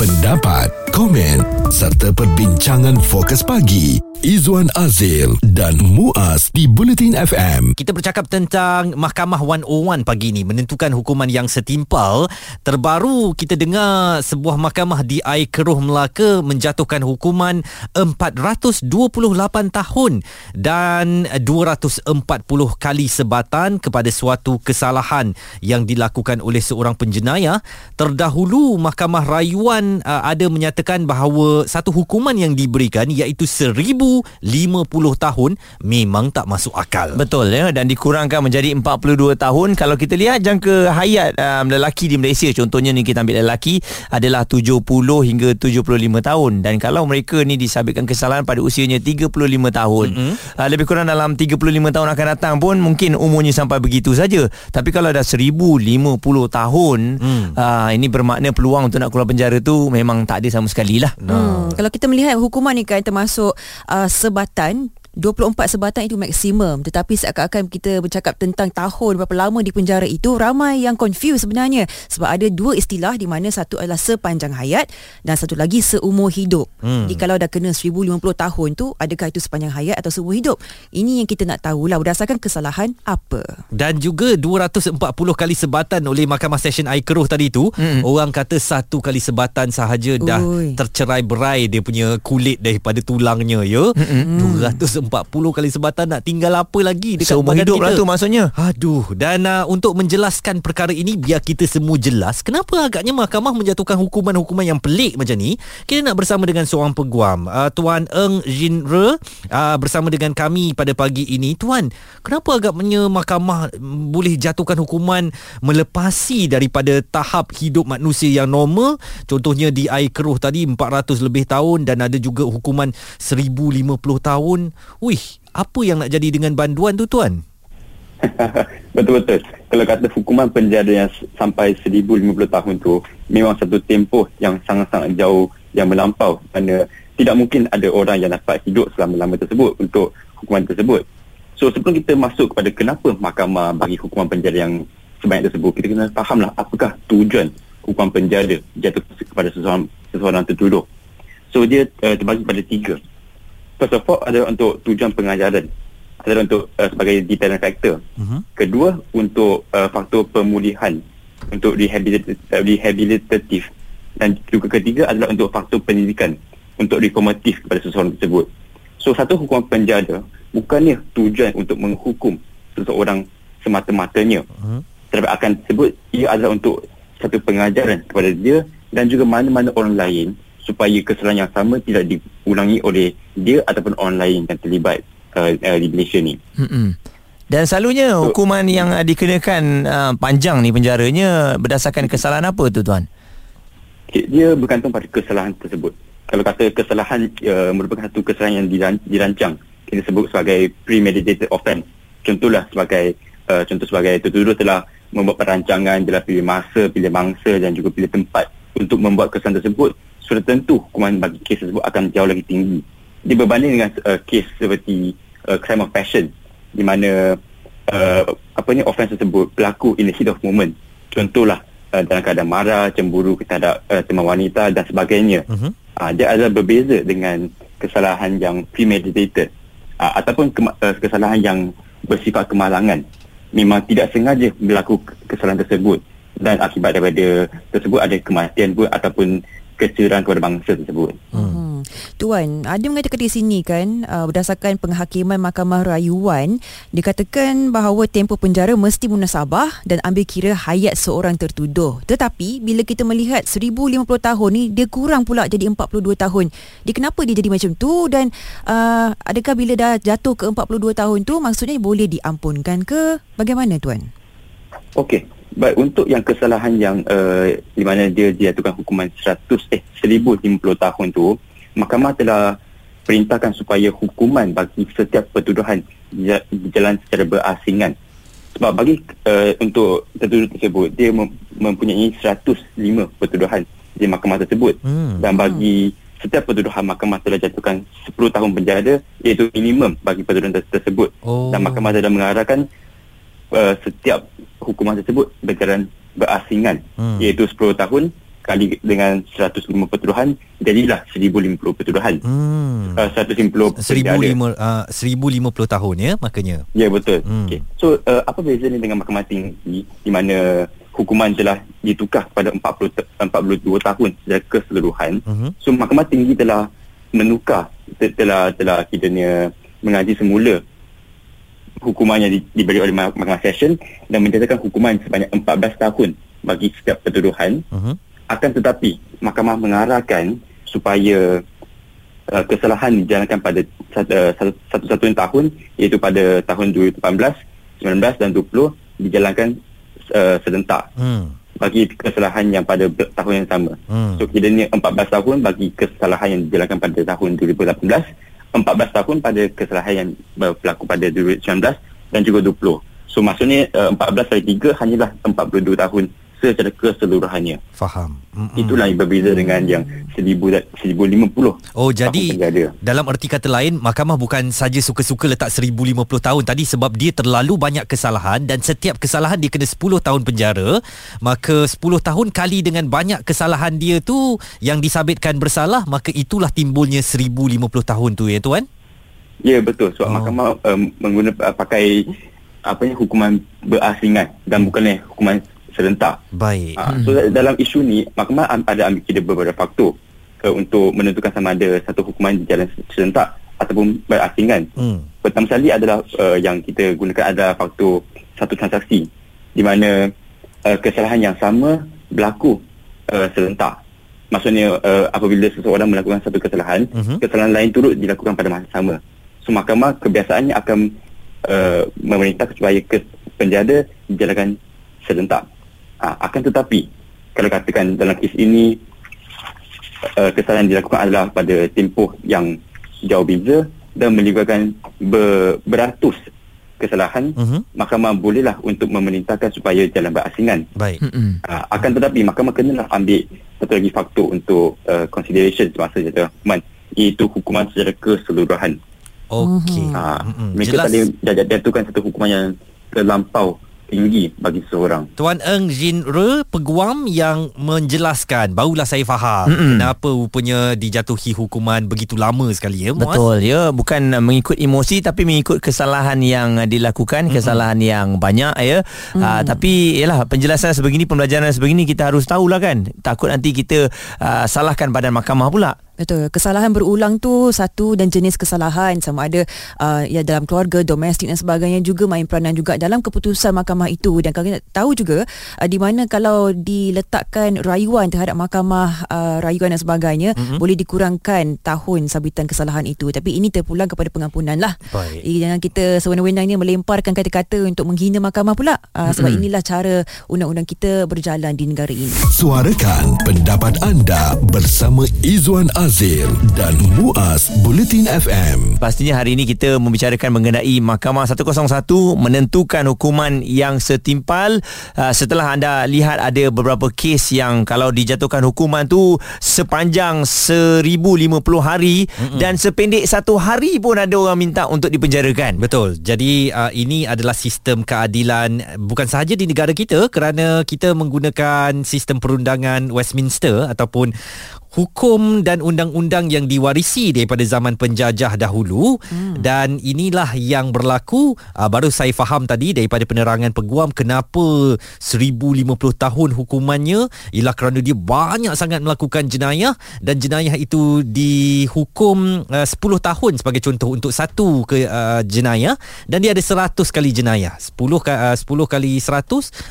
pendapat, komen serta perbincangan fokus pagi Izwan Azil dan Muaz di Bulletin FM. Kita bercakap tentang Mahkamah 101 pagi ini menentukan hukuman yang setimpal. Terbaru kita dengar sebuah mahkamah di Air Keruh Melaka menjatuhkan hukuman 428 tahun dan 240 kali sebatan kepada suatu kesalahan yang dilakukan oleh seorang penjenayah. Terdahulu Mahkamah Rayuan uh, ada menyatakan bahawa satu hukuman yang diberikan iaitu seribu 50 tahun memang tak masuk akal. Betul ya dan dikurangkan menjadi 42 tahun. Kalau kita lihat jangka hayat um, lelaki di Malaysia contohnya ni kita ambil lelaki adalah 70 hingga 75 tahun dan kalau mereka ni disabitkan kesalahan pada usianya 35 tahun. Mm-hmm. Uh, lebih kurang dalam 35 tahun akan datang pun mungkin umurnya sampai begitu saja. Tapi kalau dah 1050 tahun mm. uh, ini bermakna peluang untuk nak keluar penjara tu memang tak ada sama sekali lah. Hmm. Kalau kita melihat hukuman ni kan termasuk uh, sebatan 24 sebatan itu maksimum tetapi seakan-akan kita bercakap tentang tahun berapa lama di penjara itu ramai yang confused sebenarnya sebab ada dua istilah di mana satu adalah sepanjang hayat dan satu lagi seumur hidup hmm. jadi kalau dah kena 1050 tahun tu adakah itu sepanjang hayat atau seumur hidup ini yang kita nak tahulah berdasarkan kesalahan apa dan juga 240 kali sebatan oleh Mahkamah Session Air Keruh tadi tu hmm. orang kata satu kali sebatan sahaja dah Ui. tercerai berai dia punya kulit daripada tulangnya ya hmm. 200 40 kali sebatan nak tinggal apa lagi dekat Seumur hidup lah tu maksudnya. Aduh Dan uh, untuk menjelaskan perkara ini Biar kita semua jelas Kenapa agaknya mahkamah menjatuhkan hukuman-hukuman yang pelik macam ni? Kita nak bersama dengan seorang peguam uh, Tuan Eng Jin Re uh, Bersama dengan kami pada pagi ini. Tuan Kenapa agaknya mahkamah Boleh jatuhkan hukuman Melepasi daripada tahap hidup manusia yang normal? Contohnya di air keruh tadi 400 lebih tahun Dan ada juga hukuman 1050 tahun Wih, apa yang nak jadi dengan banduan tu tuan? Betul-betul. Kalau kata hukuman penjara yang sampai 1050 tahun tu memang satu tempoh yang sangat-sangat jauh yang melampau kerana tidak mungkin ada orang yang dapat hidup selama-lama tersebut untuk hukuman tersebut. So sebelum kita masuk kepada kenapa mahkamah bagi hukuman penjara yang sebanyak tersebut, kita kena fahamlah apakah tujuan hukuman penjara jatuh kepada seseorang, seseorang tertuduh. So dia uh, terbagi pada tiga first of all adalah untuk tujuan pengajaran. Adalah untuk uh, sebagai deterrent factor. Uh-huh. kedua untuk uh, faktor pemulihan. Untuk rehabilitatif, uh, rehabilitatif. Dan juga ketiga adalah untuk faktor pendidikan. Untuk reformatif kepada seseorang tersebut. So satu hukuman penjara bukannya tujuan untuk menghukum seseorang semata-matanya. Uh-huh. tetapi akan sebut ia adalah untuk satu pengajaran kepada dia dan juga mana-mana orang lain supaya kesalahan yang sama tidak diulangi oleh dia ataupun orang lain yang terlibat uh, uh, di Malaysia ni. Hmm. Dan selalunya so, hukuman yang dikenakan uh, panjang ni penjaranya berdasarkan kesalahan apa tu tuan? Dia bergantung pada kesalahan tersebut. Kalau kata kesalahan uh, merupakan satu kesalahan yang dirancang, kita sebut sebagai premeditated offence. Contohlah sebagai uh, contoh sebagai tertuduh telah membuat perancangan, telah pilih masa, pilih mangsa dan juga pilih tempat untuk membuat kesalahan tersebut sudah tentu hukuman bagi kes tersebut akan jauh lagi tinggi. Dia berbanding dengan uh, kes seperti uh, crime of passion di mana uh, apa ni offence tersebut berlaku in the heat of moment. Contohlah uh, dalam keadaan marah, cemburu terhadap uh, teman wanita dan sebagainya. Uh-huh. Uh, dia adalah berbeza dengan kesalahan yang premeditated uh, ataupun uh, kesalahan yang bersifat kemalangan. Memang tidak sengaja berlaku kesalahan tersebut dan akibat daripada tersebut ada kematian pun ataupun kecerahan kepada bangsa tersebut. Hmm. hmm. Tuan, ada mengatakan di sini kan uh, berdasarkan penghakiman Mahkamah Rayuan dikatakan bahawa tempoh penjara mesti munasabah dan ambil kira hayat seorang tertuduh. Tetapi bila kita melihat 1050 tahun ni dia kurang pula jadi 42 tahun. Dia kenapa dia jadi macam tu dan uh, adakah bila dah jatuh ke 42 tahun tu maksudnya boleh diampunkan ke? Bagaimana tuan? Okey, Baik, untuk yang kesalahan yang uh, di mana dia dijatuhkan hukuman 100 eh 1050 tahun tu, mahkamah telah perintahkan supaya hukuman bagi setiap pertuduhan berjalan secara berasingan. Sebab bagi uh, untuk tertuduh tersebut, dia mem- mempunyai 105 pertuduhan di mahkamah tersebut. Hmm. Dan bagi setiap pertuduhan mahkamah telah jatuhkan 10 tahun penjara iaitu minimum bagi pertuduhan tersebut. Oh. Dan mahkamah telah mengarahkan uh, setiap hukuman tersebut berjalan berasingan hmm. iaitu 10 tahun kali dengan 105 petuduhan jadilah 1050 petuduhan. Hmm. Uh, 150 penjara. 1005 uh, 1050 tahun ya makanya. Ya betul. Hmm. Okay. So uh, apa bezanya dengan mahkamah tinggi di mana hukuman telah ditukar kepada 40 te- 42 tahun secara keseluruhan. Mhm. So mahkamah tinggi telah menukar te- telah telah kiranya mengaji semula hukuman yang di, diberi oleh mah- mahkamah session dan menjatuhkan hukuman sebanyak 14 tahun bagi setiap pertuduhan Mhm. akan tetapi mahkamah mengarahkan supaya uh, kesalahan dijalankan pada satu, uh, tahun iaitu pada tahun 2018, 19 dan 20 dijalankan uh, serentak Hmm. bagi kesalahan yang pada tahun yang sama. Hmm. So kiranya 14 tahun bagi kesalahan yang dijalankan pada tahun 2018, 14 tahun pada kesalahan yang berlaku pada 2019 dan juga 20. So maksudnya uh, 14 kali 3 hanyalah 42 tahun secara keseluruhannya. Faham. Mm-mm. Itulah yang berbeza dengan yang 1000 dan 1050. Oh jadi dalam erti kata lain mahkamah bukan saja suka-suka letak 1050 tahun tadi sebab dia terlalu banyak kesalahan dan setiap kesalahan dia kena 10 tahun penjara maka 10 tahun kali dengan banyak kesalahan dia tu yang disabitkan bersalah maka itulah timbulnya 1050 tahun tu ya tuan Ya betul. Sebab oh. mahkamah um, menggunakan uh, pakai apa ni hukuman berasingan dan bukannya hukuman serentak. baik Ha, so dalam isu ni mahkamah am- ada ambil kira beberapa faktor uh, untuk menentukan sama ada satu hukuman jalan serentak ataupun berasingan. hmm. Pertama sekali adalah uh, yang kita gunakan adalah faktor satu transaksi di mana uh, kesalahan yang sama berlaku uh, serentak. Maksudnya uh, apabila seseorang melakukan satu kesalahan, Mhm. kesalahan lain turut dilakukan pada masa sama. So mahkamah kebiasaannya akan uh, memerintah supaya kes penjara dijalankan serentak. Uh, akan tetapi kalau katakan dalam kes ini uh, kesalahan yang dilakukan adalah pada tempoh yang jauh beza dan melibatkan ber, beratus kesalahan, Mhm. mahkamah bolehlah untuk memerintahkan supaya jalan berasingan. baik. Uh, akan tetapi mahkamah kenalah ambil satu lagi faktor untuk uh, consideration semasa jatuh hukuman iaitu hukuman secara keseluruhan. okey Uh, mereka jelas tak boleh jat- jatuhkan satu hukuman yang terlampau tinggi bagi seseorang. Tuan Eng Jin Re peguam yang menjelaskan barulah saya faham Mm-mm. kenapa rupanya dijatuhi hukuman begitu lama sekali ya Muaz. Betul ya bukan mengikut emosi tapi mengikut kesalahan yang dilakukan kesalahan yang banyak ya mm. uh, tapi yalah penjelasan sebegini pembelajaran sebegini kita harus tahulah kan takut nanti kita uh, salahkan badan mahkamah pula Betul. Kesalahan berulang tu satu dan jenis kesalahan sama ada uh, ya dalam keluarga, domestik dan sebagainya juga main peranan juga dalam keputusan mahkamah itu dan kalau kita tahu juga uh, di mana kalau diletakkan rayuan terhadap mahkamah uh, rayuan dan sebagainya mm-hmm. boleh dikurangkan tahun sabitan kesalahan itu tapi ini terpulang kepada pengampunan lah. Baik. Jadi jangan kita sewenang-wenangnya melemparkan kata-kata untuk menghina mahkamah pula uh, sebab inilah cara undang-undang kita berjalan di negara ini. Suarakan pendapat anda bersama Izwan Azil dan Muaz Bulletin FM. Pastinya hari ini kita membicarakan mengenai Mahkamah 101 menentukan hukuman yang setimpal uh, setelah anda lihat ada beberapa kes yang kalau dijatuhkan hukuman tu sepanjang 1050 hari Mm-mm. dan sependek satu hari pun ada orang minta untuk dipenjarakan. Betul. Jadi uh, ini adalah sistem keadilan bukan sahaja di negara kita kerana kita menggunakan sistem perundangan Westminster ataupun hukum dan undang-undang yang diwarisi daripada zaman penjajah dahulu. Hmm. dan inilah yang berlaku. Uh, baru saya faham tadi daripada penerangan peguam kenapa 1050 tahun hukumannya. Ialah kerana dia banyak sangat melakukan jenayah. Dan jenayah itu dihukum uh, 10 tahun sebagai contoh untuk satu ke uh, jenayah. Dan dia ada 100 kali jenayah. 10 ka- uh, 10 kali 100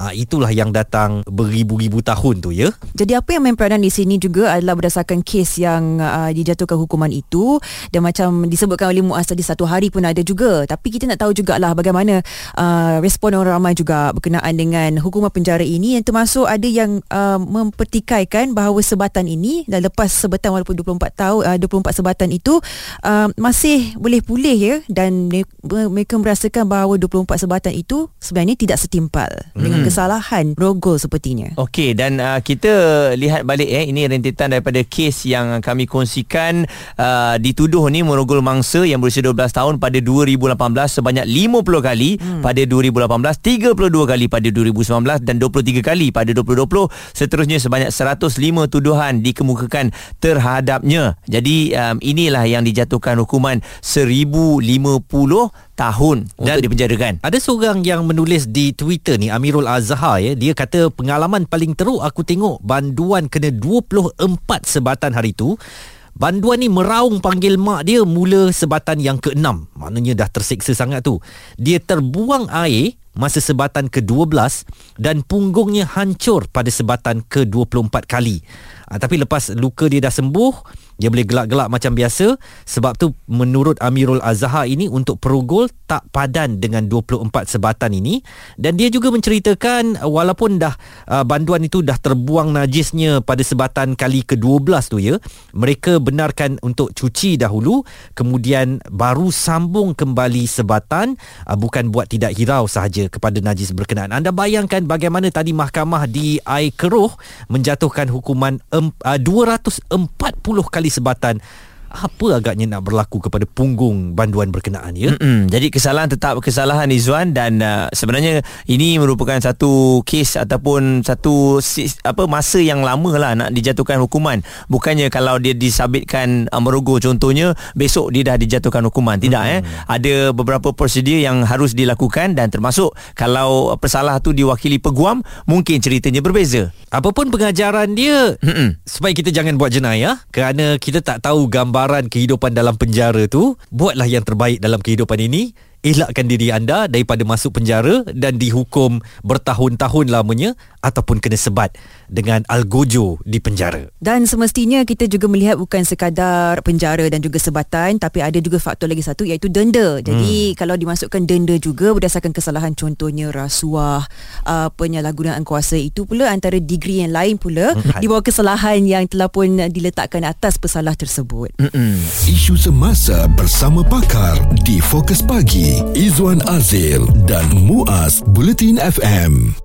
uh, itulah yang datang beribu-ribu tahun tu ya. Jadi apa yang main peranan di sini juga adalah berdasarkan kes yang uh, dijatuhkan hukuman itu. Dan macam disebutkan oleh Muaz tadi satu hari pun ada juga. Tapi kita nak tahu jugalah bagaimana uh, respon orang ramai juga berkenaan dengan hukuman penjara ini. Yang termasuk ada yang uh, mempertikaikan bahawa sebatan ini dan lepas sebatan walaupun 24 tahun uh, 24 sebatan itu uh, masih boleh pulih ya. Dan mereka merasakan bahawa 24 sebatan itu sebenarnya tidak setimpal hmm. dengan kesalahan rogol sepertinya. Okey dan uh, kita lihat balik eh ini rentetan daripada daripada kes yang kami kongsikan uh, dituduh ni merogol mangsa yang berusia 12 tahun pada 2018 sebanyak 50 kali hmm. pada 2018, 32 kali pada 2019 dan 23 kali pada 2020. Seterusnya sebanyak 105 tuduhan dikemukakan terhadapnya. Jadi um, inilah yang dijatuhkan hukuman 1050 tahun dan, untuk dipenjarakan. Ada seorang yang menulis di Twitter ni Amirul Azhar ya, dia kata pengalaman paling teruk aku tengok banduan kena 24 sebatan hari tu. Banduan ni meraung panggil mak dia mula sebatan yang ke-6. Maknanya dah tersiksa sangat tu. Dia terbuang air masa sebatan ke-12 dan punggungnya hancur pada sebatan ke-24 kali. Ha, tapi lepas luka dia dah sembuh, dia boleh gelak-gelak macam biasa. Sebab tu menurut Amirul Azhar ini untuk perugol tak padan dengan 24 sebatan ini. Dan dia juga menceritakan walaupun dah uh, banduan itu dah terbuang najisnya pada sebatan kali ke-12 tu ya mereka benarkan untuk cuci dahulu kemudian baru sambung kembali sebatan uh, bukan buat tidak hirau sahaja kepada najis berkenaan. Anda bayangkan bagaimana tadi mahkamah di Air Keruh menjatuhkan hukuman um, uh, 240 kali sebatan apa agaknya nak berlaku kepada punggung banduan berkenaan ya. Mm-mm. Jadi kesalahan tetap kesalahan Izwan dan uh, sebenarnya ini merupakan satu kes ataupun satu apa masa yang lama lah nak dijatuhkan hukuman. Bukannya kalau dia disabitkan uh, merogoh contohnya besok dia dah dijatuhkan hukuman. Tidak mm-hmm. eh. Ada beberapa prosedur yang harus dilakukan dan termasuk kalau pesalah tu diwakili peguam mungkin ceritanya berbeza. Apapun pengajaran dia Mm-mm. supaya kita jangan buat jenayah kerana kita tak tahu gambar gambaran kehidupan dalam penjara tu buatlah yang terbaik dalam kehidupan ini elakkan diri anda daripada masuk penjara dan dihukum bertahun-tahun lamanya ataupun kena sebat dengan algojo di penjara. Dan semestinya kita juga melihat bukan sekadar penjara dan juga sebatan tapi ada juga faktor lagi satu iaitu denda. Jadi hmm. kalau dimasukkan denda juga berdasarkan kesalahan contohnya rasuah, uh, penyalahgunaan kuasa itu pula antara degree yang lain pula hmm. di bawah kesalahan yang telah pun diletakkan atas pesalah tersebut. Hmm. Isu semasa bersama pakar di Fokus Pagi Izwan Azil dan Muaz Bulletin FM.